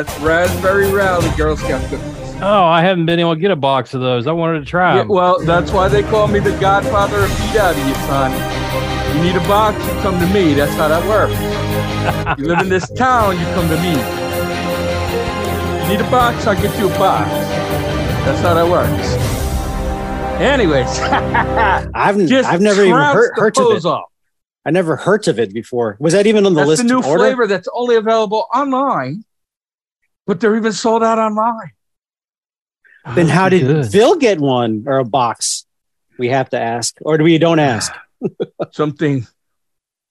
That's Raspberry Rally Girl Scout cookies. Oh, I haven't been able to get a box of those. I wanted to try Yeah, well, that's why they call me the godfather of beat out of you, son. You need a box, you come to me. That's how that works. you live in this town, you come to me. You need a box, I'll get you a box. That's how that works. Anyways, I've just I've never even trounce heard, the heard of it. off. I never heard of it before. Was that even on the That's list the new to order? flavor that's only available online, but they're even sold out online. Oh, then how did Good. Phil get one or a box? We have to ask, or do we don't ask? Something.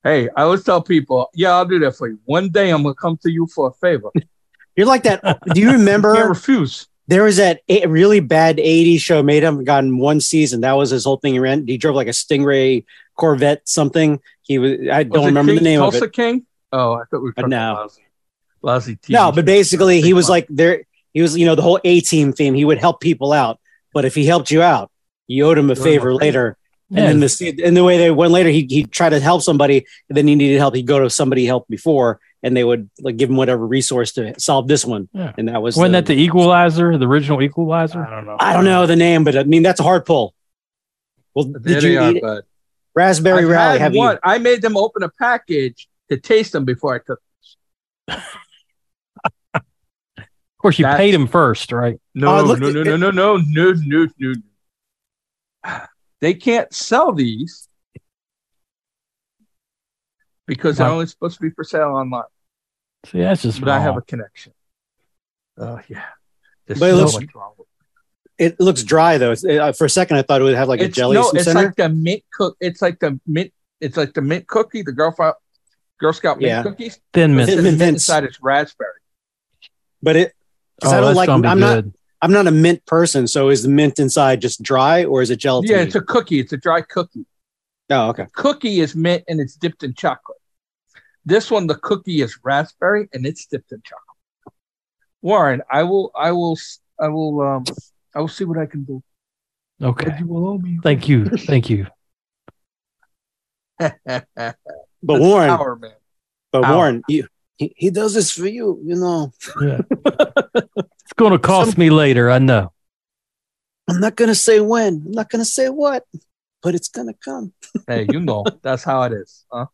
Hey, I always tell people, yeah, I'll do that for you. One day I'm gonna come to you for a favor. You're like that. Do you Can't remember refuse. there was that a- really bad '80s show made him gotten one season? That was his whole thing. He ran. He drove like a Stingray Corvette something. He was. I don't Was it remember the name Tulsa of it. King? Oh, I thought we were talking no. lousy, lousy TV No, but basically he was like there. He was, you know, the whole A team theme. He would help people out, but if he helped you out, you owed him a Owed him a favor favor. later. Yeah. And then the and the way they went later, he he tried to help somebody, and then he needed help. He'd go to somebody he helped before, and they would like give him whatever resource to solve this one. Yeah. And that was Wasn't that the Equalizer, the original Equalizer? I don't know. I don't know the name, but I mean that's a hard pull. Well, There did they you are, eat bud. raspberry I've rally? Have one. you? I made them open a package to taste them before I took. Of course, you That's- paid him first, right? No, Oh, look, no, no, it- no, no, no, no, no, no. They can't sell these because they're only supposed to be for sale online. See, that's just. But I have a connection. Oh yeah. There's But it so looks- much wrong with It looks dry though. It's, uh, for a second, I thought it would have like a it's, jelly no, it's center. like the mint cook. It's like the mint. It's like the mint cookie, the Girl, Fi- Girl Scout mint Yeah. cookies. Thin mint. of Mint mint inside it's raspberry. but it. 'Cause Oh, I don't like. I'm not. I'm not a mint person. So is the mint inside just dry or is it gelatin? Yeah, it's a cookie. It's a dry cookie. oh, okay. Cookie is mint and it's dipped in chocolate. This one, the cookie is raspberry and it's dipped in chocolate. Warren, I will, I will, I will, um, I will see what I can do. Okay. You will owe me. Thank you. Thank you. But Warren, power, man. but Ow. Warren, you, he, he does this for you. You know, Yeah. it's going to cost me later. I know. I'm not gonna say when. I'm not gonna say what, but it's gonna come. Hey, you know, that's how it is, huh?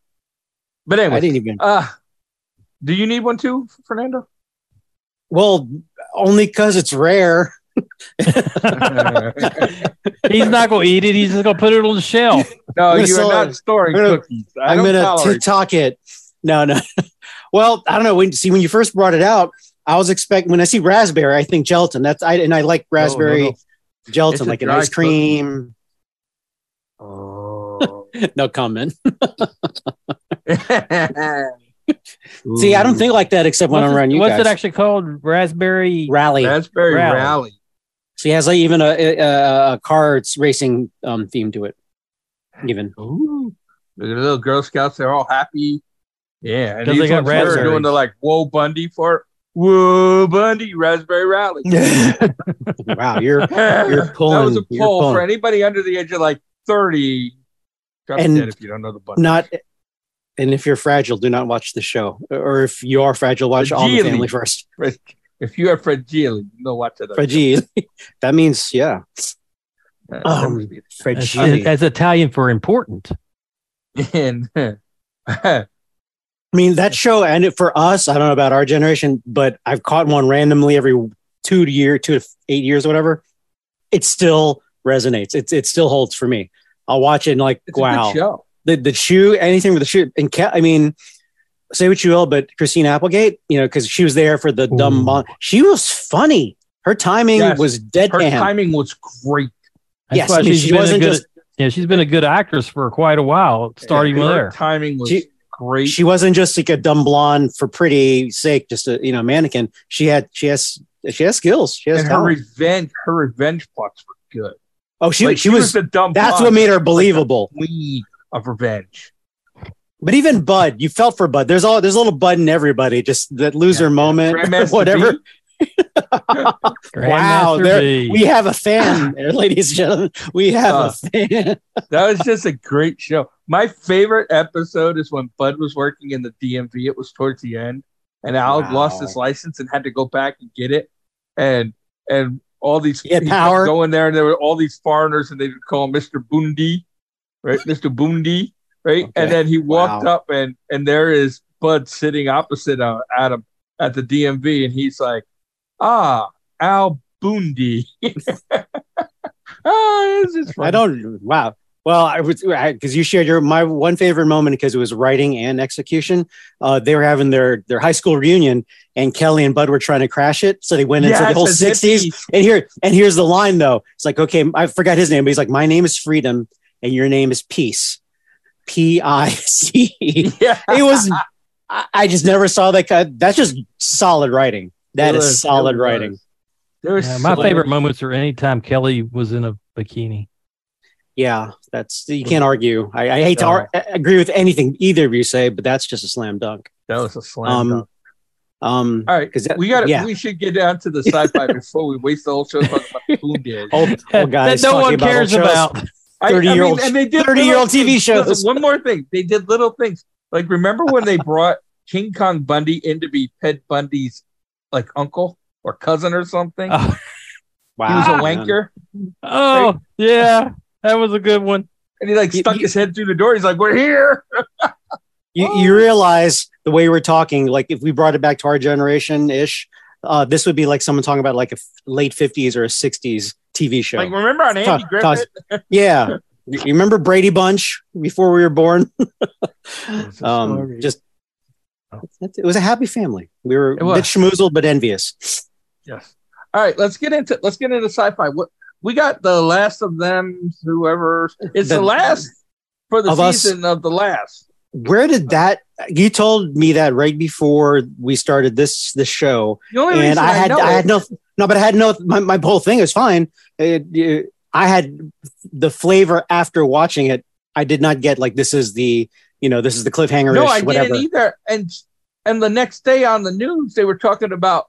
But anyway, I anyway, didn't even. uh, do you need one too, Fernando? Well, only because it's rare. He's not going to eat it. He's just going to put it on the shelf. no, I'm gonna you are not storing I'm gonna- cookies. I I'm gonna TikTok it. No, no. Well, I don't know. When see when you first brought it out, I was expecting when I see raspberry, I think gelatin. That's I and I like No, no, raspberry no. gelatin, It's like an ice cream. Oh. No comment. See, I don't think like that except when What's, I'm it, around you what's guys. it actually called? Raspberry. Rally. raspberry Rally. rally. he has like even a, a, a cards racing um, theme to it. Even Ooh. Look at the little Girl Scouts. They're all happy. Yeah. And Because they got are doing the like Whoa Bundy for it. Whoa Bundy Raspberry Rally. wow, you're you're pulling. that was a poll pulling. for anybody under the age of like 30. And if you don't know the Bundy, not. And if you're fragile, do not watch the show. Or if you are fragile, watch all the family first. If you are fragile, you know what to do. Fragile. that means yeah. Uh, Um, Fragile. that's Italian for important. and I mean, that show ended for us. I don't know about our generation, but I've caught one randomly every two to year, two to eight years, or whatever. It still resonates. It's it still holds for me. I'll watch it and like, it's wow, the the shoe, anything with the shoe, and Ke- I mean, say what you will, but Christine Applegate, you know, because she was there for the dumb. Ooh. Mon- she was funny. Her timing Yes. was Her deadpan. timing was great. That's Yes, I mean, she's she wasn't good. just- yeah, she's been a good actress for quite a while, starting with Her there. timing was She- great. she wasn't just like a dumb blonde for pretty sake, just a you know mannequin. She had she has she has skills. She has and her talent. revenge, her revenge plots were good. oh, she Like, she was. the dumb. that's what made her like believable. queen of revenge. But even Bud, you felt for Bud. There's all there's a little Bud in everybody. Just that loser Yeah. moment, whatever. B, wow, there, we have a fan, there, ladies and gentlemen. We have Uh, a fan. That was just a great show. My favorite episode is when Bud was working in the DMV. It was towards the end, and Al Wow. lost his license and had to go back and get it. And and all these He had power. going there, and there were all these foreigners, and they would call him Mister Bundy, right, Mister Bundy, right. Okay. And then he walked Wow. up, and and there is Bud sitting opposite uh, Adam at the DMV, and he's like, "Ah, Al Bundy." it's just funny. I don't. Wow. Well, I was because you shared your my one favorite moment because it was writing and execution. Uh, they were having their their high school reunion, and Kelly and Bud were trying to crash it, so they went into the whole sixties. And here and here's the line though. It's like okay, I forgot his name, but he's like, my name is Freedom, and your name is Peace. P I C. Yeah. It was. I, I just never saw that. That's just solid writing. That It is was- solid writing. was. There was Yeah, my so favorite many- moments are anytime Kelly was in a bikini. Yeah, that's you can't argue. I, I hate to ar- agree with anything either of you say, but that's just a slam dunk. That was a slam Um, dunk. Um, All right, 'cause that- we got. yeah. We should get down to the sci-fi before we waste the whole show talking about Boon Days. old, old that guys no one about cares about. I- I 30-year-old and they did 30-year-old TV shows. Listen, one more thing, they did little things. Like remember when they brought King Kong Bundy in to be Ted Bundy's like uncle or cousin or something? Oh, he was a wanker, oh, yeah, that was a good one. and he like You- stuck you- his head through the door. He's like, "We're here." You, you realize the way we're talking, like if we brought it back to our generation ish, uh, this would be like someone talking about like a f- late fifties or a sixties TV show. Like remember on Andy Toss- Griffith? yeah, you you remember Brady Bunch before we were born? um, just it was a happy family. We were a bit schmoozled but envious. Yes. All right, let's get into let's get into sci-fi. What we got the last of them, whoever it's the, The- last for the of us. season of the last. Where did that? You told me that right before we started this this show, and I had know I, had no no, but I had no my, my whole thing is fine. It- it- I had the flavor after watching it. I did not get like this is the you know this is the cliffhanger no, I whatever. didn't either. And and the next day on the news, they were talking about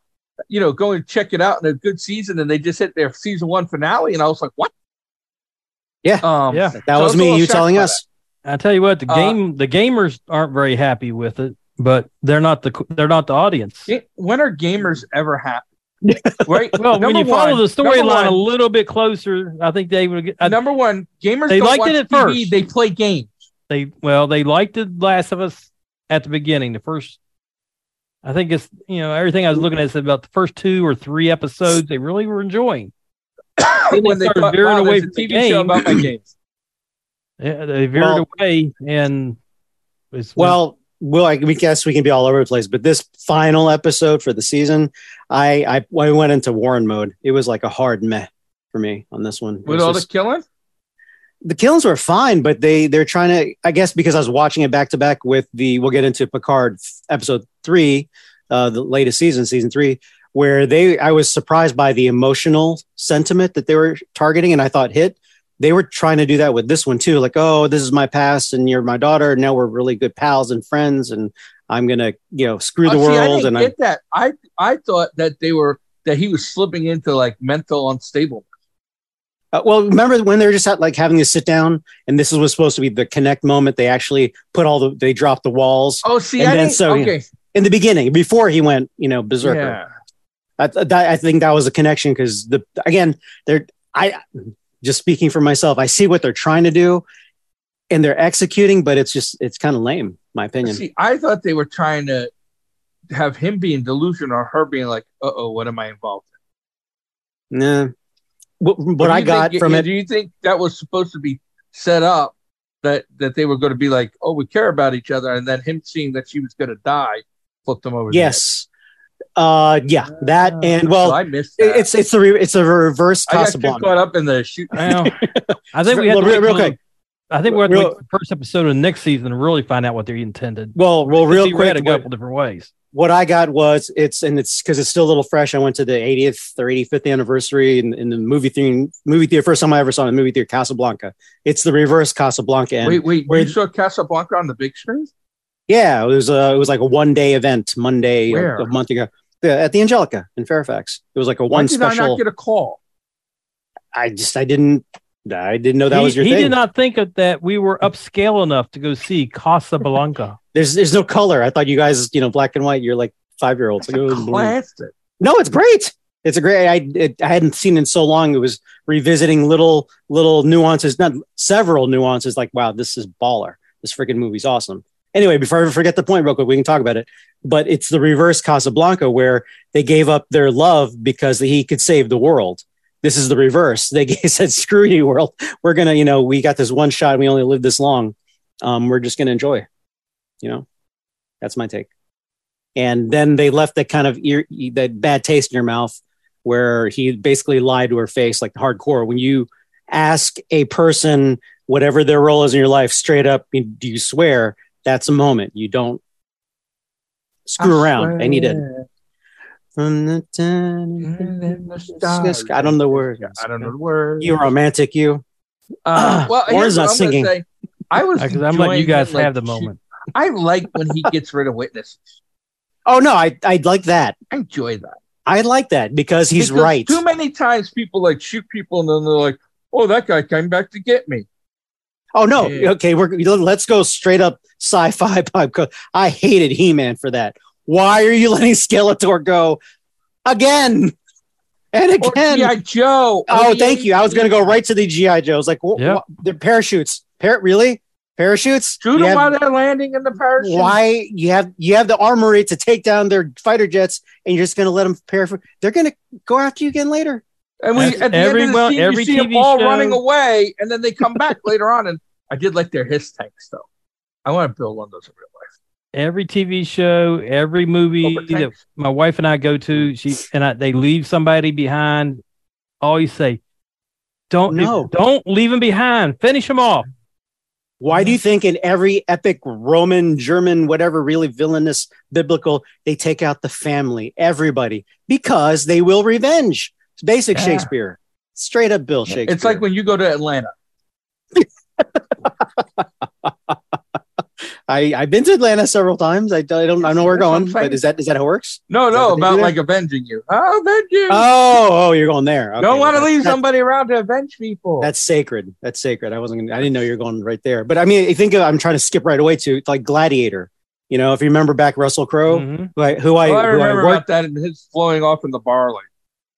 you know going to check it out in a good season, and they just hit their season one finale, and I was like, what? Yeah. um, Yeah. That So I was me. You telling by us? I tell you what, the Uh, game, the gamers aren't very happy with it, but they're not the they're not the audience. Ga- When are gamers ever happy? right. Well, when Number you follow the storyline a little bit closer, I think they would. Get, I, number one, gamers They don't liked watch it at TV, first. They play games. They well, they liked the Last of Us at the beginning. The first, I think it's you know everything I was looking at said about the first two or three episodes they really were enjoying. Then they when they started thought, veering wow, away there's a from the TV show about my games. Yeah, they veered Well- away, and it's Well, well, I, we guess we can be all over the place, but this final episode for the season, I I, I went into Warren mode. It was like a hard meh for me on this one. With all just- the killing? The killings were fine, but they they're trying to. I guess because I was watching it back to back with the. We'll get into Picard episode three, uh, the latest season, season three, where they. I was surprised by the emotional sentiment that they were targeting, and I thought hit. They were trying to do that with this one too, like, oh, this is my past, and you're my daughter. And now we're really good pals and friends, and I'm gonna, you know, screw the Oh, see, I world. didn't And I, get that. I I thought that they were that he was slipping into like mental unstable. Uh, well, remember when they were just at, like having to sit down, and this was supposed to be the connect moment. They actually put all the they dropped the walls Oh, see, And I then so, okay, in the beginning before he went, you know, berserker. yeah. I, that, I think that was a connection because the again, they're I just speaking for myself. I see what they're trying to do, and they're executing, but it's just it's kind of lame, my opinion. See, I thought they were trying to have him being delusional or her being like, "Uh oh, what am I involved?" In?" Nah. What, in? what I got think- from Do it, Do you think that was supposed to be set up that that they were going to be like, "Oh, we care about each other," and then him seeing that she was going to die flipped him over. yes, uh, yeah, that head. and So well, I missed that. it's it's a re, it's a reverse I got caught up in the shoot. Well, I think we have Well, to real- wait real quick. I think we have to Real- the first episode of the next season to really find out what they intended. Well, well, real read quick, a couple different ways. What I got was it's and it's because it's still a little fresh. I went to the 80th or 85th anniversary in, in the movie theater. Movie theater. First time I ever saw the movie theater, Casablanca. It's the reverse Casablanca. And Wait, wait, where- you saw Casablanca on the big screen? yeah, it was a it was like a one day event Monday a, a month ago. Yeah, at the Angelika in Fairfax. It was like a Why one did I special. not get a call? I just I didn't I didn't know that he, was your he thing. did not think of that we were upscale enough to go see Casablanca. there's there's no color. I thought you guys, you know, black and white. You're like five year olds. It's oh, classic. No, it's great. It's a great. I it, I hadn't seen it in so long. It was revisiting little little nuances, not several nuances. Like, wow, this is baller. This freaking movie's awesome. Anyway, before I forget the point, real quick, we can talk about it. But it's the reverse Casablanca, where they gave up their love because he could save the world. This is the reverse. They said, "Screw you, world. We're gonna, you know, we got this one shot. We only live this long. Um, we're just gonna enjoy." You know, that's my take. And then they left that kind of ear, that bad taste in your mouth where he basically lied to her face, like hardcore. When you ask a person whatever their role is in your life straight up, do you swear? That's a moment. You don't screw around, and he did. From the time, I don't know the words. I don't know the words. You romantic, you. Uh, well, Warren's here's what not I'm singing. Say. I was. Because I'm letting you enjoying guys him, like, have the moment. I like when he gets rid of witnesses. Oh no, I I like that. I enjoy that. I like that because he's Because right. Too many times people like shoot people and then they're like, "Oh, that guy came back to get me." Oh no, Yeah. okay, we're let's go straight up sci-fi pipe. I hated He-Man for that. Why are you letting Skeletor go again and Or again? G.I. Joe. oh, or thank you. I was going to go right to the GI Joes. Like, wh- Yeah. wh- they're parachutes. Par- really? Parachutes? Shoot You them have- while they're landing in the parachute. why you have you have the armory to take down their fighter jets, and you're just going to let them parachute? They're going to go after you again later. And we That's at the every end of the well- scene, every you see them all show- running away, and then they come back later on. And I did like their hiss tanks, though. I want to build one of those in real life. Every TV show, every movie that my wife and I go to, she and I, they leave somebody behind. Always say, "Don't No. don't leave them behind. Finish them off." Why do you think in every epic Roman, German, whatever really villainous biblical, they take out the family, everybody, because they will revenge? It's basic Yeah. Shakespeare. Straight up Bill Shakespeare. It's like when you go to Atlanta. I, I've been to Atlanta several times. I, I don't I know where we're That's what I'm going, but is that is that how it works? No, no, what they do about like avenging you. I'll avenge you. Oh, oh, you're going there. Okay, Don't want to well, leave that- somebody around to avenge people. That's sacred. That's sacred. I wasn't. Gonna, I didn't know you were going right there. But I mean, I think I'm trying to skip right away to like Gladiator. You know, if you remember back Russell Crowe, Mhm. who I who I, well, I who I remember worked about that and his flowing off in the barley.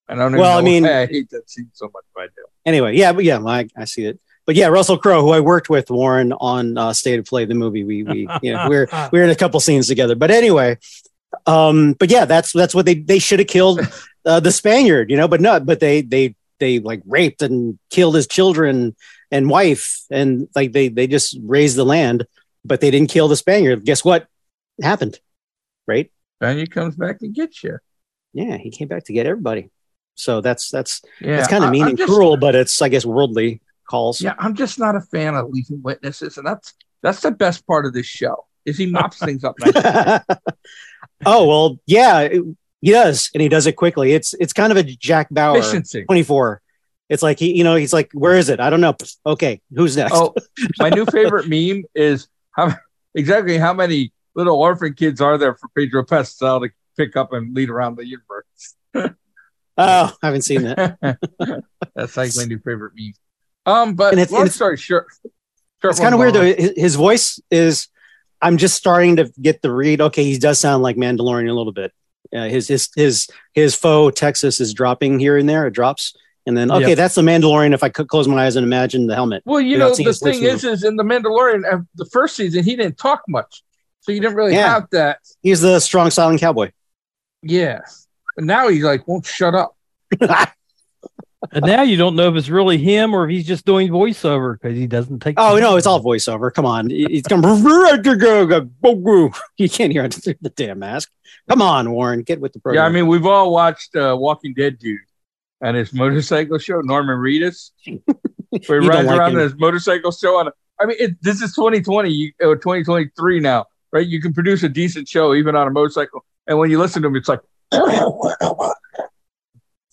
I don't even Well, I mean- why I hate that scene so much, but I do. anyway, yeah, but yeah, I, I see it. But yeah, Russell Crowe, who I worked with, Warren on uh, State of Play, the movie. We we you know we're we're in a couple scenes together. But anyway, um, but yeah, that's that's what they they should have killed uh, the Spaniard, you know. But no, but they they they like raped and killed his children and wife, and like they they just raised the land, but they didn't kill the Spaniard. Guess what happened? Right? And he comes back and gets you. Yeah, he came back to get everybody. So that's that's Yeah, that's kind of mean I'm and just- cruel, but it's I guess worldly calls. Yeah, I'm just not a fan of leaving witnesses, and that's that's the best part of this show. Is he mops things up nice. oh well, yeah, it- he does, and he does it quickly. It's it's kind of a Jack Bauer efficiency. twenty four. It's like he, you know, he's like, where is it? I don't know. Okay, who's next? Oh, my new favorite meme is how exactly how many little orphan kids are there for Pedro Pascal to pick up and lead around the universe? Oh, I haven't seen that. That's like my new favorite meme. Um, but And it's- long and it's- story short, short It's kind of weird though. His, his voice is. I'm just starting to get the read. Okay, he does sound like Mandalorian a little bit. Uh, his his his his faux Texas is dropping here and there. It drops, and then okay, Yeah. that's the Mandalorian. If I could close my eyes and imagine the helmet. Well, you know, the thing is, is in the Mandalorian, uh, the first season, he didn't talk much, so you didn't really Yeah. have that. He's the strong silent cowboy. Yeah, and now he's like, won't shut up. And now you don't know if it's really him or if he's just doing voiceover because he doesn't take. Oh no, it's all voiceover. Come on, he's come. You can't hear it through the damn mask. Come on, Warren, get with the program. Yeah, I mean, we've all watched uh, Walking Dead dude and his motorcycle show, Norman Reedus, where he rides like around him. in his motorcycle show. On, I mean, it, this is 2020 you, or 2023 now, right? You can produce a decent show even on a motorcycle, and when you listen to him, it's like.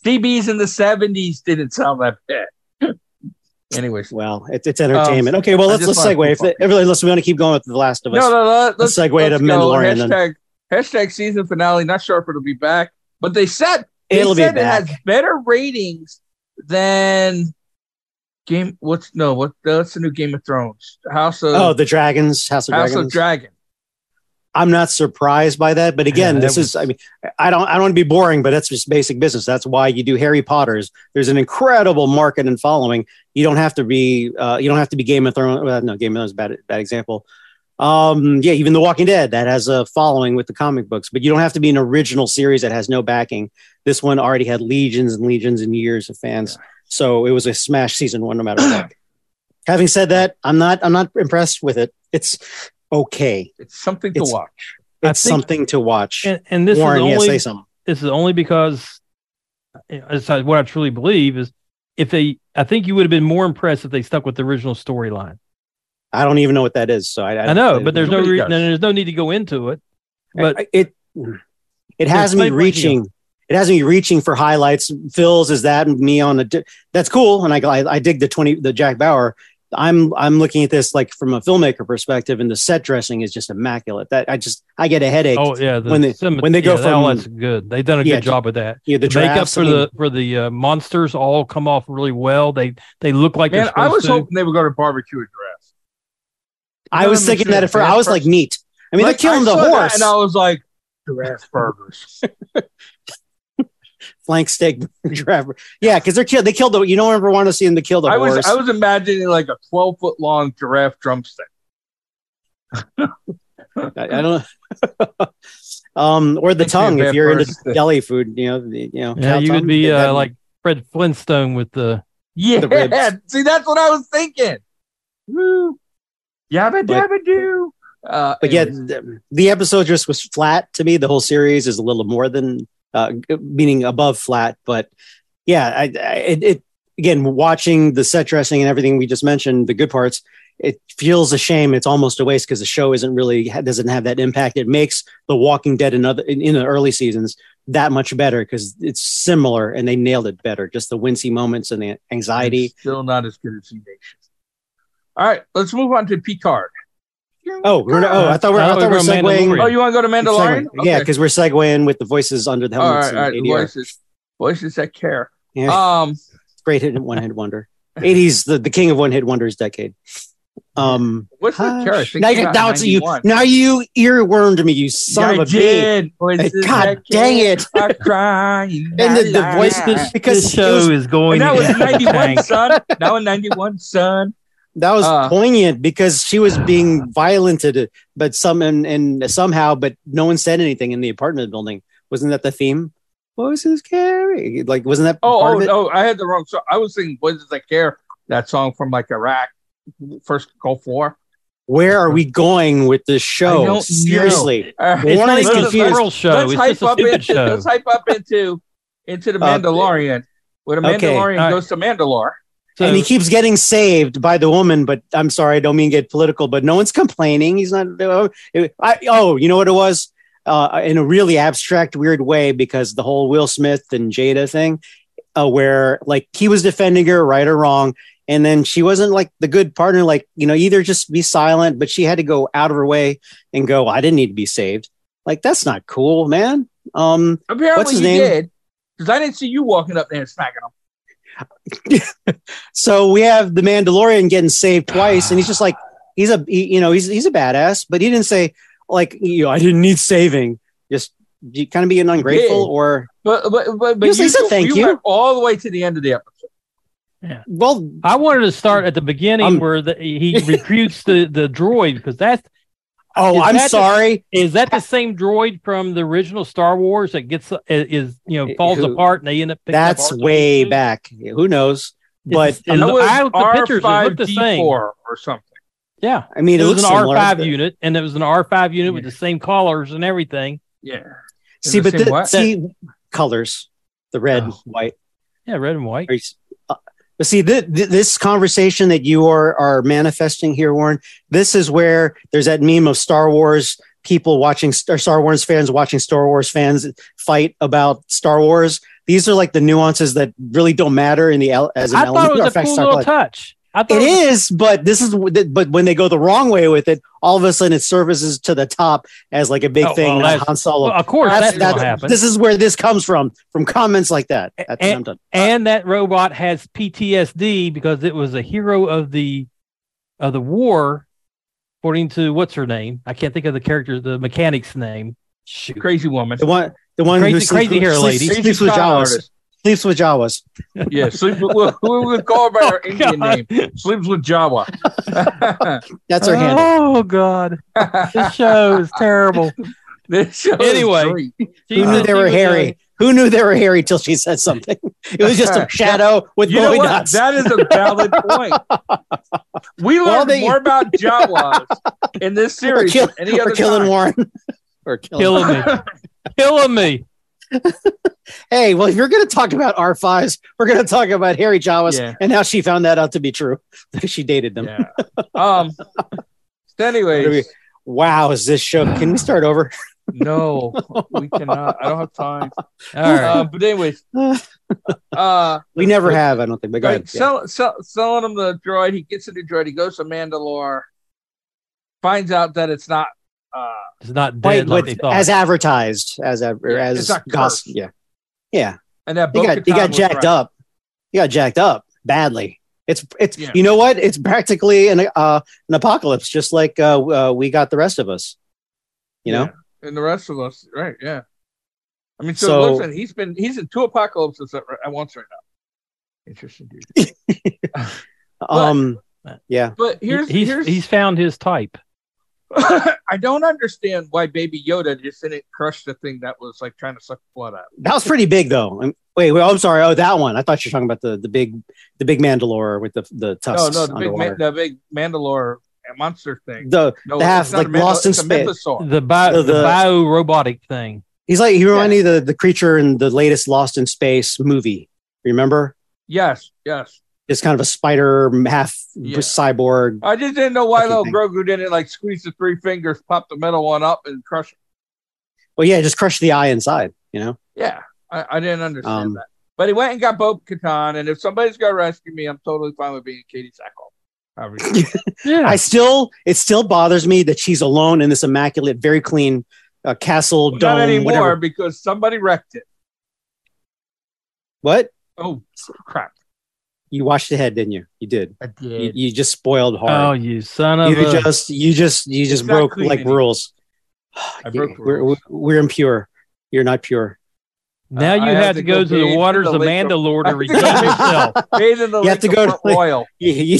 DBs in the 70s didn't sound that bad. Anyways, well, it, it's entertainment. okay, well Um, let's let's segue. If keep the, really, listen, we want to keep going with the Last of Us. no, no, no, let's, Let's segue let's to go. Mandalorian then. Hashtag, hashtag season finale. Not sure if it'll be back. But they said they It'll be said it back. has better ratings than Game. What's no? What? That's the new Game of Thrones. House of Oh, the dragons, House of Dragons. House Dragons. of Dragon. I'm not surprised by that, but again, Yeah, this is—I mean, I don't. I don't want to be boring, but that's just basic business. That's why you do Harry Potter's. There's an incredible market and following. You don't have to be. Uh, you don't have to be Game of Thrones. Well, no, Game of Thrones is a bad bad example. Um, yeah, even The Walking Dead that has a following with the comic books, but you don't have to be an original series that has no backing. This one already had legions and legions and years of fans, so it was a smash season one, no matter what. Having said that, I'm not. I'm not impressed with it. It's okay. It's something to It's- watch. I It's think- something to watch. And, and this Warren, is yeah, only say something. this is only because you know, it's what I truly believe is if they I think you would have been more impressed if they stuck with the original storyline. I don't even know what that is. So I, I, know, but there's no nobody re- does. there's no need to go into it. But I- it it has me explain what reaching. It has me reaching for highlights. Phil's is that and me on the. di- That's cool, and I, I I dig the twenty the Jack Bauer. I'm I'm looking at this like from a filmmaker perspective, and the set dressing is just immaculate. That I just I get a headache. oh yeah, the when they- cinema- when they go yeah, that- all from- that's good. They've done a Yeah, good job with that. yeah, the The makeup for I mean, the for the uh, monsters all come off really well. They they look like Man, I was to. hoping they would go to barbecue at Dress. I was thinking that at first. I was like neat. I mean, Like, they're killing the horse. and I was like, giraffe burgers. Flank steak giraffe. Yeah, because they're killed. They killed the. You don't ever want to see them to kill the I horse. was I was imagining like a twelve foot long giraffe drumstick. I, I don't. um, or the tongue if you're into Peppers. deli food. You know, the, you know. yeah, you tongue, would be uh, like Fred Flintstone with the Yeah, The ribs. see that's what I was thinking. Woo. Yabba But- dabba doo. Uh, but yeah, the, the episode just was flat to me. The whole series is a little more than, uh, meaning above flat. But yeah, I, I it, it again watching the set dressing and everything we just mentioned, the good parts. It feels a shame. It's almost a waste because the show isn't really doesn't have that impact. It makes The Walking Dead in other in, in the early seasons that much better because it's similar and they nailed it better. Just the wincy moments and the anxiety. It's still not as good as Nation. All right, let's move on to Picard. Oh, we're not, oh, I thought we're, I thought we're we're segueing. Oh, you want to go to Mandalorian? Segue- Yeah, because we're segueing with the voices under the all helmets. right, all right. and The ADR. voices, voices that care. Yeah, Um, great hit one hit wonder. 80s, the, the king of one hit wonders decade. Um, what's that care? I now, you, now, you, now you earwormed me, you son Yeah, of a I bitch. did. Voices God dang care it. are crying. And the- the La, la, voice- because this it show was- is going And that was 91, son. Now in 91, son. That was Uh. poignant because she was being violented, but some and, and somehow, but no one said anything in the apartment building. Wasn't that the theme? Voices carry, like wasn't that Oh, part oh, of it? oh, I had the wrong song. I was thinking Voices That Care, that song from like Iraq, first Gulf War. Where are we going with this I show? don't know. Seriously, All right, It's Warren not is even a confused. squirrel show. let's It's hype just a up into show. let's hype up into into the Uh, Mandalorian. Where the okay, Mandalorian all right. goes to Mandalore. So, and he keeps getting saved by the woman. But I'm sorry, I don't mean get political, but no one's complaining. He's not. uh, I, oh, you know what it was? Uh, in a really abstract, weird way, because the whole Will Smith and Jada thing, uh, where like he was defending her, right or wrong, and then she wasn't like the good partner. Like you know, either just be silent, but she had to go out of her way and go. I didn't need to be saved. Like that's not cool, man. Um, Apparently, What's his name? did because I didn't see you walking up there and smacking him. So we have the Mandalorian getting saved twice, and he's just like he's a he, you know he's he's a badass, but he didn't say like you know I didn't need saving. Just you kind of being ungrateful did. or But but but, but Yes, he said thank you. went all the way to the end of the episode. Yeah. Well I wanted to start at the beginning Um, where the, he recruits the, the droid because that's oh Is I'm that the- sorry is that the same droid from the original Star Wars that gets uh, is you know falls Who- apart and they end up picking up that's R2D2? way back who knows but It's- It was I looked at the pictures, it looked the same. R5D4 or something. Yeah, I mean it, it, was an R five unit, and it was an R five unit with the same colors and everything. Yeah. Is see but the, what? see colors the red Oh. white Yeah, red and white. Are you s- uh, But see, th- th- this conversation that you are are manifesting here, Warren. This is where there's that meme of Star Wars people watching or Star Wars fans watching Star Wars fans fight about Star Wars. These are like the nuances that really don't matter in the as an I thought it element was a cool little touch. I thought It was- is, but this is but when they go the wrong way with it, all of a sudden it surfaces to the top as like a big Oh, thing. well, Han Solo. Well, of course, That's- that's, that's- what this is where this comes from, from comments like that. That's And- I'm done. and that robot has PTSD because it was a hero of the of the war, according to what's her name? I can't think of the character, the mechanic's name. Shoot. Crazy woman. The one, the one Crazy- who sleeps, crazy hair lady. sleeps, Crazy with con Jawas. Artist. Sleeps with Jawas. Yeah, sleep with, well, who would call her by her Oh, Indian God. name? Sleeps with Jawa. That's our handle. Oh God, this show is terrible. this show is Anyway. great. She Who knew said they were was, hairy? uh, Who knew they were hairy till she said something? It was just a shadow with You know what? dots. That is a valid point. We learned Well, they- more about Jawas in this or, series kill, than any or other killing time. Warren. or killing. killing me, killing me. Hey, well, if you're going to talk about R5s, we're going to talk about hairy Jawas. Yeah. And now she found that out to be true. because she dated them. Yeah. Um. Anyways, Wow, is this show? Can we start over? no, we cannot. I don't have time. All right. Uh, but anyways, uh, we never have, I don't think. But go Right, ahead. Yeah. sell, sell, selling him the droid. He gets a new droid. He goes to Mandalore. Finds out that it's not. Uh, it's not Wait, dead like they thought. as advertised, as a, or Yeah, as gossip. Yeah, yeah. and that He got he got jacked right. up. He got jacked up badly. It's it's Yeah. you know what? It's practically an uh, an apocalypse, just like uh, uh, we got the rest of us. You know, Yeah, and the rest of us, right? Yeah. I mean, so, So- listen, he's been he's in two apocalypses at, at once right now. Interesting, dude. um, yeah. But here's he's here's he's found his type. I don't understand why Baby Yoda just didn't crush the thing that was like trying to suck blood out. That was pretty big, though. Um, Wait, wait, I'm sorry. Oh, that one. I thought you were talking about the the big the big Mandalore with the the tusks no, the big, underwater. Ma- the big Mandalore monster thing. the No, the half not like a Mandal- lost in space. The bio, So the, the- bio robotic thing. He's like he reminded me of the the creature in the latest Lost in Space movie. Remember? Yes, yes. It's kind of a spider half Yeah. cyborg. I just didn't know why little thing. Grogu didn't like squeeze the three fingers, pop the middle one up, and crush it. Well, yeah, just crush the eye inside. You know. Yeah, I, I didn't understand Um, that. But he went and got Bo Katan, and if somebody's gonna rescue me, I'm totally fine with being Katee Sackhoff. Yeah. I still it still bothers me that she's alone in this immaculate, very clean uh, castle Not dome. anymore Whatever. because somebody wrecked it. What? Oh crap! You washed the head, didn't you? You did. I You, did. you just spoiled hard. oh, you son of you a. just you just you just broke like anymore. rules. I broke we're, rules. we're impure. You're not pure. now Uh, you have, have to to go go to the waters the of lake of- Mandalore to redeem yourself. Bathe in the You have lake to of go to- Port Royal. You- you-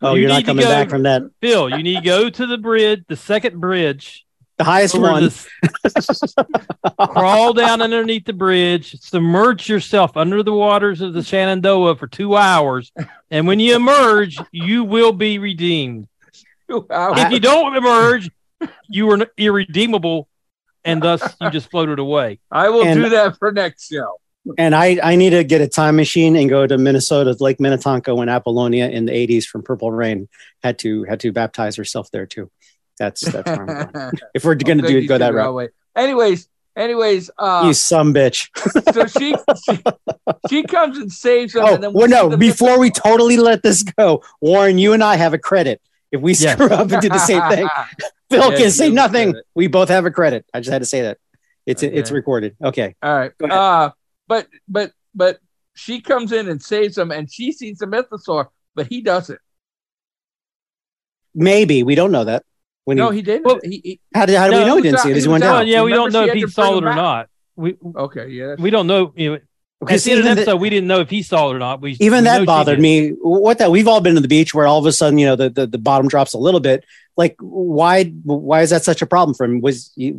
oh, You you are not coming go- back from that. Phil, you need to go to the bridge, the second bridge, The highest over one. the- crawl down underneath the bridge, submerge yourself under the waters of the Shenandoah for two hours, and when you emerge, you will be redeemed. If you don't emerge, you are irredeemable, and thus you just floated away. I will And- do that for next show. And I, I need to get a time machine and go to Minnesota, Lake Minnetonka, when Apollonia in the '80s from Purple Rain had to had to baptize herself there too. That's that's where I'm going. If we're gonna do it, go that route. Way. Anyways, anyways, uh, you some bitch. so she, she she comes and saves him. Oh and then we well, no! the Before we totally let this go, Warren, you and I have a credit. If we Yes. screw up and do the same thing, Phil Yeah, can say nothing. credit. We both have a credit. I just had to say that. It's it's recorded. Okay. All right. Go ahead. Uh, but but but she comes in and saves him, and she sees the mythosaur, but he doesn't. Maybe we don't know that. When No, he, he didn't. Well, he, he, how did how do we know he he didn't was see it? he he went was down? out. Yeah, we don't know if had he saw it or back? not. We okay. Yeah. we don't know. You know Because at the end of even the the- episode, we didn't know if he saw it or not. We even we that bothered me. What that we've all been to the beach where all of a sudden, you know, the, the, the bottom drops a little bit. Like, why why is that such a problem for him? Was he,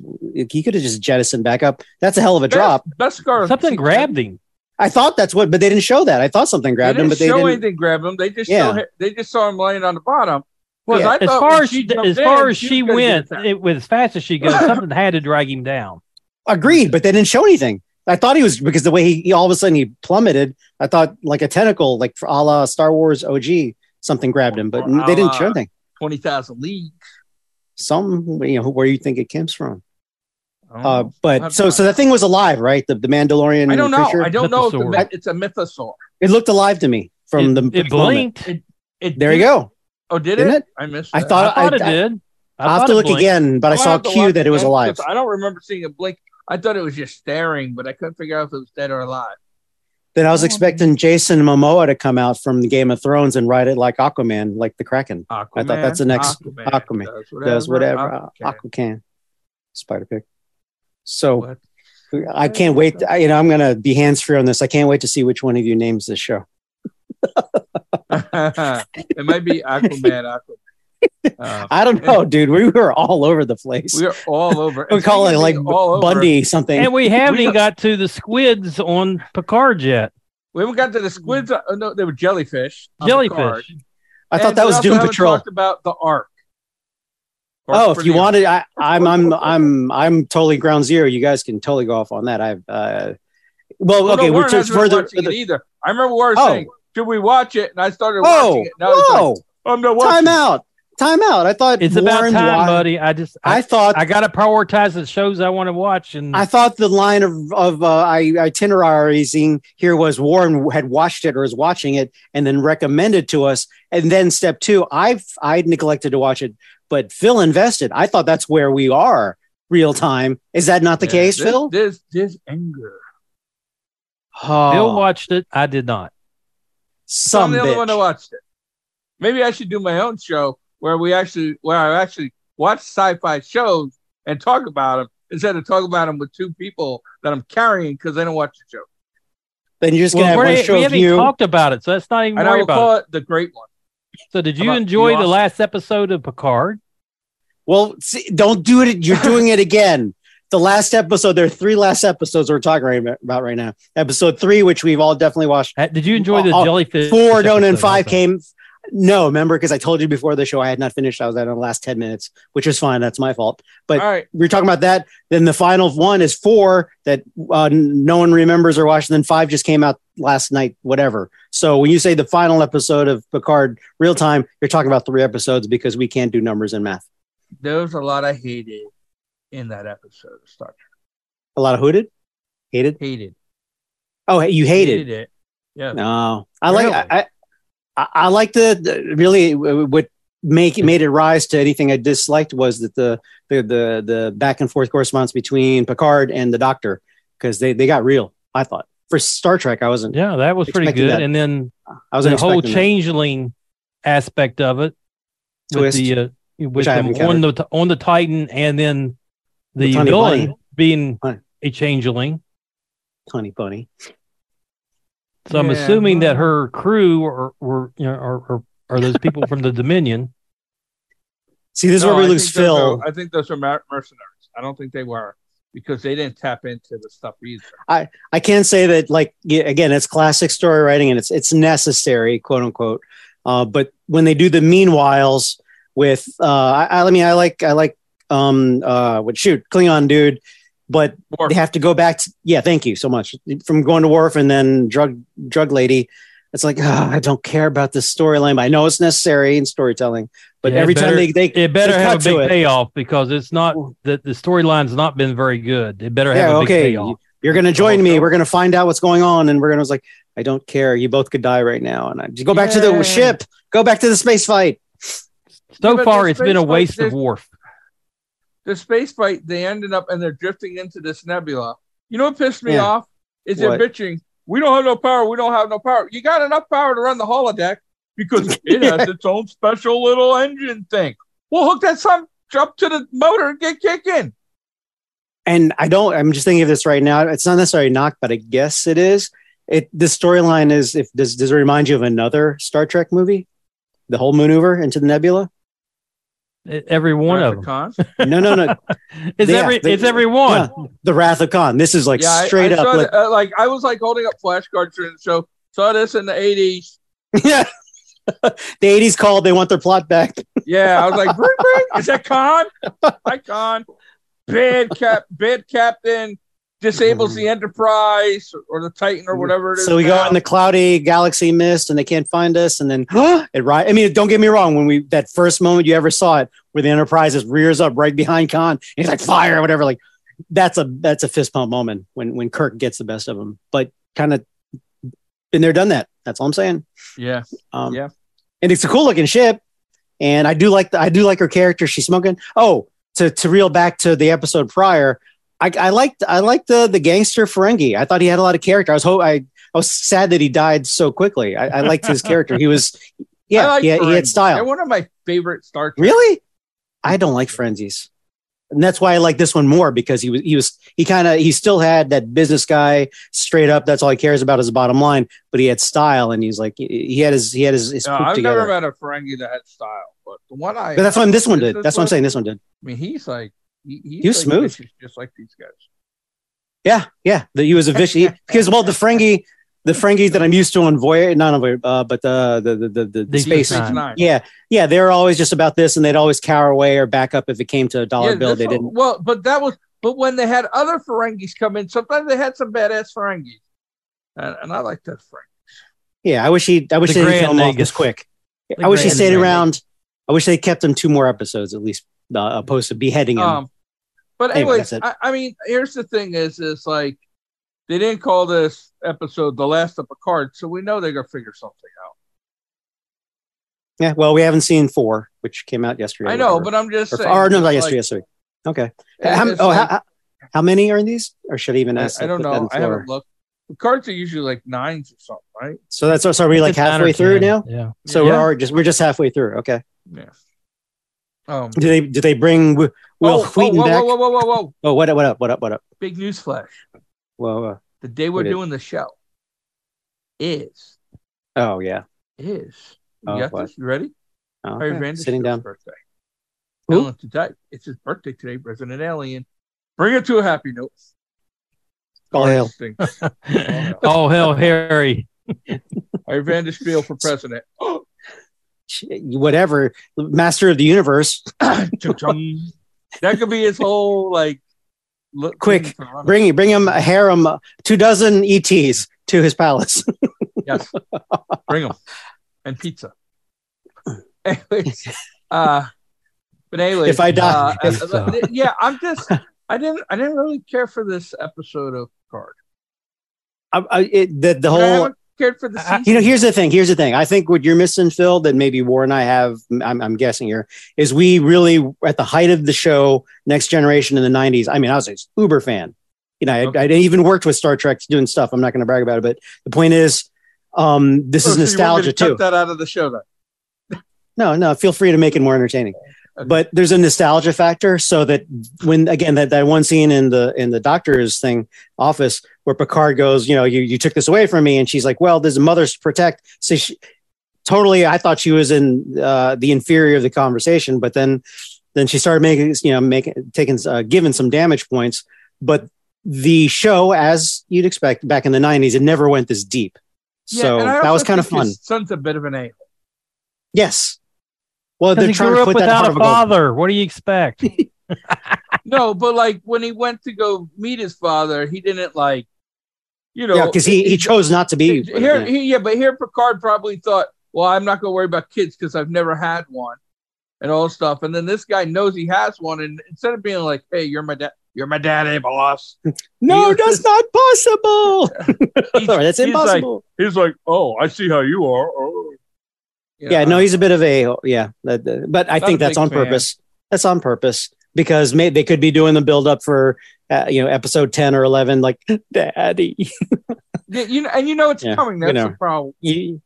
he could have just jettisoned back up? That's a hell of a drop. Best scar. Something grabbed him. I thought that's what, but they didn't show that. I thought something They grabbed didn't him, but they didn't. Show anything grab him. They just Yeah. saw him, they just saw him laying on the bottom. 'Cause Well, I as far as she she, as far in, as she she was gonna went, it, with as fast as she goes, something had to drag him down. Agreed, but they didn't show anything. I thought he was because the way he, he all of a sudden he plummeted. I thought like a tentacle, like a la Star Wars OG, something grabbed him, but Or a they didn't show anything. Twenty thousand leagues. Some, you know, where you think it comes from. Uh, but so so fine. that thing was alive, right? The the Mandalorian. I don't know. creature? I don't know if the, Mythosaur. it's a mythosaur. It looked alive to me from it, the it blinked. It It There you go. Oh, did Didn't it? it? I missed. I thought- I thought I- it I- did. I I'll have to look blinked. again, but I I'll saw a cue that it was alive. I don't remember seeing it blink. I thought it was just staring, but I couldn't figure out if it was dead or alive. Then I was Oh. expecting Jason Momoa to come out from the Game of Thrones and ride it like Aquaman, like the Kraken. Aquaman, I thought that's the next- Aquaman, Aquaman does Does whatever uh, Aquaman. Aquaman, Spider Pig. So What? I can't wait. I- you know, I'm gonna be hands free on this. I can't wait to see which one of you names this show. it might be Aquaman. Aquaman. Uh, I don't know, dude. We were all over the place. we are all over. We call it like all over, Bundy something. And we haven't We even got- got to the squids on Picard yet. We haven't got to the squids. Uh, no, they were jellyfish. Jellyfish. Picard. I thought And that was Doom Patrol. Talked about the arc. Arc Oh, if you the- wanted, I, I'm I'm I'm I'm totally ground zero. You guys can totally go off on that. I've uh, well, Well, okay, no, we're Warren just further. watching further either. I remember Warren Oh. saying, "Should we watch it?" And I started Whoa, watching it. Now it's like, whoa! I'm not watching. Time out, time out. I thought It's about time, wa- buddy. I just I, I thought I got to prioritize the shows I want to watch, and I thought the line of of uh, itinerarizing here was Warren had watched it or is watching it and then recommended to us, and then step two, I've I neglected to watch it, but Phil invested. I thought that's where we are real time. Is that not the Yeah, case, this, Phil? This this anger. Oh, Bill watched it. I did not. Some I'm the only one that watched it. Maybe I should do my own show where we actually where I actually watch sci-fi shows and talk about them instead of talk about them with two people that I'm carrying because they don't watch the show. Then you're just gonna have we're- one show we of haven't you. talked about it, so let's not even And I worry will about call it. it the great one. So, did you about enjoy the the awesome- last episode of Picard? Well, see, don't do it. You're doing it again. The last episode, there are three last episodes we're talking right about right now. Episode three, which we've all definitely watched. Uh, Did you enjoy the Oh, jellyfish? Four, don't, and five also? came. No, remember, because I told you before the show I had not finished. I was at the last 10 minutes, which is fine. That's my fault. But All right. we are talking about that. Then the final one is four that uh, no one remembers or watched. And then five just came out last night, whatever. So when you say the final episode of Picard real time, you're talking about three episodes because we can't do numbers and math. There was a lot I hated in that episode of Star Trek. A lot of hooded, hated. Hated. Oh, you hated. it. Yeah. No, I like Really? I, I I like the, the really what make made it rise to anything I disliked was that the the the the back and forth correspondence between Picard and the Doctor because they they got real. I thought for Star Trek I wasn't Yeah, that was pretty good. that. And then I wasn't the whole expecting that. changeling aspect of it with the uh, with I them haven't on the on the Titan, and then the The Tiny villain Bunny. being Bunny. a changeling. Honey Bunny. So I'm Yeah, assuming that her crew are were you know are, are, are those people from the Dominion. See, this is where we I lose Phil. are- I think those are mer- mercenaries. I don't think they were because they didn't tap into the stuff either. I I can't say that like yeah, again, it's classic story writing and it's it's necessary, quote unquote. Uh, but when they do the meanwhiles with uh, I, I mean I like I like um uh what shoot Klingon dude, but Or- they have to go back to yeah, thank you so much. From going to Worf and then drug drug lady. It's like ah, I don't care about this storyline, but I know it's necessary in storytelling. But Yeah, it every time they they It better they have a big it. payoff because it's not that the storyline's not been very good. It better have Yeah, a big okay. payoff. You're gonna join me. We're gonna find out what's going on, and we're gonna was like, I don't care. You both could die right now, and I just go back to the ship. Go back to the space fight. So Yeah, far, it's been a waste of Worf. The space fight, they ended up and they're drifting into this nebula. You know what pissed me Yeah. off? Is What? they're bitching. We don't have no power. We don't have no power. You got enough power to run the holodeck because it has its own special little engine thing. Well, hook that some up to the motor and get kicking. And I don't. I'm just thinking of this right now. It's not necessarily a knock, but I guess it is. It the storyline is. If does does it remind you of another Star Trek movie? The whole maneuver into the nebula. Every one Wrath of them. Cons. No, no, no. It's Yeah, every they- it's every one. Yeah, the Wrath of Khan. This is like yeah, straight I, up. Like, that, uh, like I was like holding up flashcards during the show. Saw this in the eighties. yeah. the 80s called. They want their plot back. Yeah, I was like, bring, bring. is that Khan? Hi, Khan. Bad cap, bad captain disables the Enterprise or the Titan or whatever it is. So we now. go in the cloudy galaxy mist, and they can't find us. And then it right. I mean, don't get me wrong. When we that first moment you ever saw it, where the Enterprise just rears up right behind Khan, and he's like fire or whatever. Like that's a that's a fist pump moment when when Kirk gets the best of him. But kind of been there, done that. That's all I'm saying. yeah, Um, Yeah. and it's a cool looking ship. And I do like the, I do like her character. She's smoking. Oh, to to reel back to the episode prior, I, I liked I liked the the gangster Ferengi. I thought he had a lot of character. I was ho- I, I was sad that he died so quickly. I, I liked his character. He was yeah like he, had- he had style. They're one of my favorite Star Trek. Really? I don't like Ferengis. And that's why I like this one more because he was he was he kind of he still had that business guy straight up. That's all he cares about is the bottom line. But he had style and he's like he had his he had his, his No, I've together. never met a Ferengi that had style, but the one I but that's what this one did. That's what I'm saying. This one did. I mean, he's like he, he's He was like smooth. just like these guys. Yeah, yeah. The, he was a vicious he- because well the Ferengi the Ferengis that I'm used to on Voyage, not on Voyage, uh, but the the the the, the, the space. Space Nine. Yeah, yeah. They're always just about this, and they'd always cower away or back up if it came to a dollar Yeah, bill. They one- didn't. Well, but that was but when they had other Ferengis come in, sometimes they had some badass Ferengis, and, and I like that Ferengi. Yeah, I wish he. I wish The they didn't kill him off this quick. The I wish he stayed Nagus. around. I wish they kept him two more episodes at least, uh, opposed to beheading him. Um, but Anyway, anyways, that's it. I, I mean, here's the thing: is is like they didn't call this episode "The Last of Picard," so we know they're gonna figure something out. yeah, well, we haven't seen four, which came out yesterday. I know, whatever. but I'm just or, saying. or no, not it's yesterday. yesterday. Okay. How, oh, like- how, how many are in these? Or should I even I, ask? I don't know. I haven't looked. Cards are usually like nines or something, right? So that's so are we like It's halfway through now? Yeah. So Yeah. we're just we're just halfway through. Okay. Yeah. Um. Do they do they bring Wi- Will oh, oh, Wheaton oh, whoa, back? whoa, whoa, whoa, whoa, whoa! Oh, what up? What up? What up? What up? Big news flash. Whoa, uh, whoa. The day we're What is- doing the show is Oh yeah. is. Oh, you Oh, got what? this? You ready? Oh, Harry okay. Vanderspeigle's Sitting down. birthday. Who? Alan Tudyk. It's his birthday today, Resident Alien. Bring it to a happy note. All hail. Stinks. oh hell, Harry. Harry Vanderspeigle for president. Whatever. Master of the universe. Chum-chum. that could be his whole like. look- Quick, Bring him, bring him a harem, two dozen ETs to his palace. Yes. Bring them. And pizza. Anyways, uh, but anyways, If I die- uh, if- uh, yeah, I'm just, I didn't, I didn't really care for this episode of Card. I, I, it, the the whole haven't cared for the I- season. you know here's the thing here's the thing i think what you're missing phil that maybe Worf and i have I'm, I'm guessing here is we really at the height of the show next generation in the 90s i mean i was an uber fan you know I, Okay. I even worked with star trek doing stuff i'm not going to brag about it but the point is um this Oh, is so you want me nostalgia to too That out of the show, then. no no feel free to make it more entertaining Okay. but there's a nostalgia factor so that when again that, that one scene in the in the doctor's thing office where picard goes you know you, you took this away from me and she's like well there's a mother to protect. So she totally i thought she was in uh, the inferior of the conversation but then then she started making you know making taking uh, giving some damage points. But the show as you'd expect back in the 90s it never went this deep. So that was kind of fun. son's a bit of an a. yes well they're he grew to up without a of gold. father. What do you expect? No, but like when he went to go meet his father, he didn't like, you know, yeah because he, he chose not to be here. yeah. He, yeah, but here Picard probably thought, well, I'm not going to worry about kids because I've never had one, and all stuff. And then this guy knows he has one, and instead of being like, hey, you're my dad, you're my daddy, boss. No, He- that's not possible. He's- that's he's impossible. He's like, oh, I see how you are. Oh. You yeah, no, he's a bit of a yeah, that, that- but I think that's on fan. purpose. That's on purpose because may, they could be doing the build up for uh, you know episode ten or eleven, like Daddy. Yeah, you know, and you know it's Yeah, coming. you That's know. the problem. You-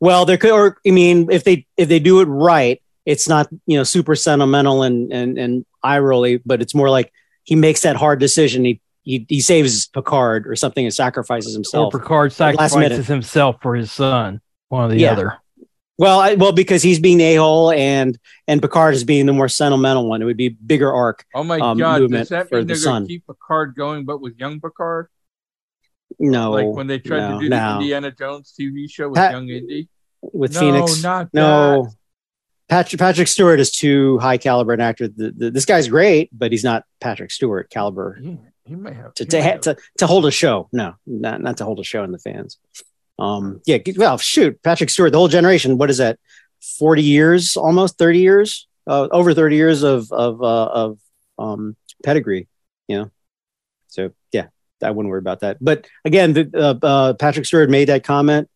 well, there could, or I mean, if they if they do it right, it's not you know super sentimental and and and eye rolly, but it's more like he makes that hard decision. He he, he saves Picard or something and sacrifices or himself. Picard last sacrifices himself for his son. One or the Yeah. other. Well, I, well, because he's being a hole and and Picard is being the more sentimental one. It would be bigger arc. Oh my um, god, movement does that mean the they're going sun. to keep Picard going, but with young Picard? No, like when they tried no, to do no. the Indiana Jones TV show with Pat- young Indy. with Phoenix? no, Phoenix. not no, that. Patrick Patrick Stewart is too high caliber an actor. The, the, this guy's great, but he's not Patrick Stewart caliber He, he may have to to, have- to to hold a show. No, not not to hold a show in the fans. Um, yeah, well, shoot, Patrick Stewart, the whole generation. What is that? Forty years, almost thirty years, uh, over thirty years of of uh, of um, pedigree. You know, so yeah, I wouldn't worry about that. But again, the, uh, uh, Patrick Stewart made that comment.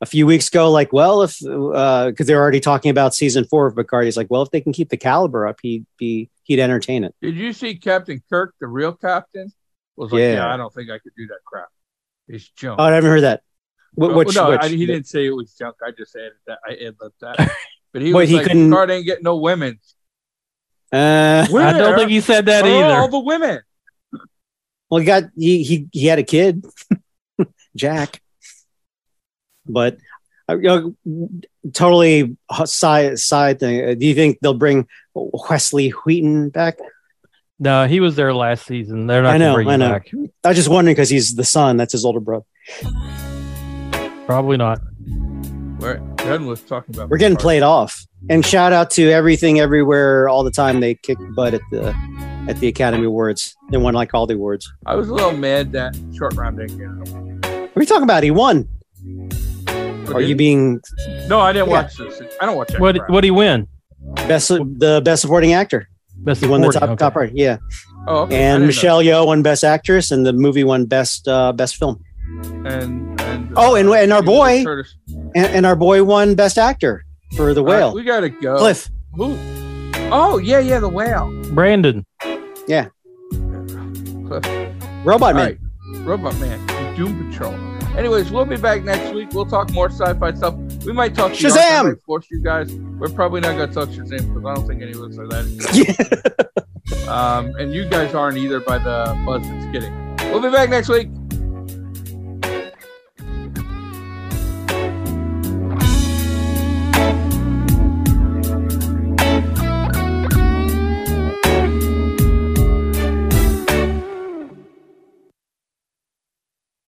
a few weeks ago, like, well, if because they're already talking about season four of Picard, he's like, well, if they can keep the caliber up, he'd be he'd entertain it. Did you see Captain Kirk, the real captain? Was like, Yeah. yeah, I don't think I could do that crap. It's junk. Oh, I haven't heard that. Wh- Well, which, no, which- I, he didn't say it was junk. I just added that. I added that. But he Wait, was he like, couldn't- Picard ain't getting no women. Uh, Where I don't think he said that are either. all the women? well, he got he he, he had a kid, Jack. But uh, you know, totally side side thing. Uh, Do you think they'll bring Wesley Wheaton back? No, he was there last season. They're not I know, bring I know. back. I was just wondering because he's the son. That's his older brother. Probably not. Where Ben was talking about. We're getting played off. And shout out to everything, everywhere, all the time. They kick butt at the at the Academy Awards. They won like all the awards. I was a little mad that short round didn't get it. What are you talking about? He won. But Are you being No, I didn't Yeah. watch this. I don't watch that. What crap. what he win? best the best supporting actor? Best He won the top supporting, top okay. part. Yeah. Oh, okay. And. Michelle Yeoh won best actress, and the movie won best uh, best film. And and Oh, and- and our boy- Curtis. And, and our boy won best actor for the All right, whale. we gotta go. Cliff. Who? Oh yeah, yeah, the whale. Brendan. Yeah. Cliff. Robot All Man. right, Robot Man, Doom Patrol. Anyways, we'll be back next week. We'll talk more sci-fi stuff. We might talk Shazam! Beyond. I Force you guys. We're probably not gonna talk Shazam because I don't think any of us are that. Yeah. Um, and you guys aren't either by the buzz it's getting. We'll be back next week.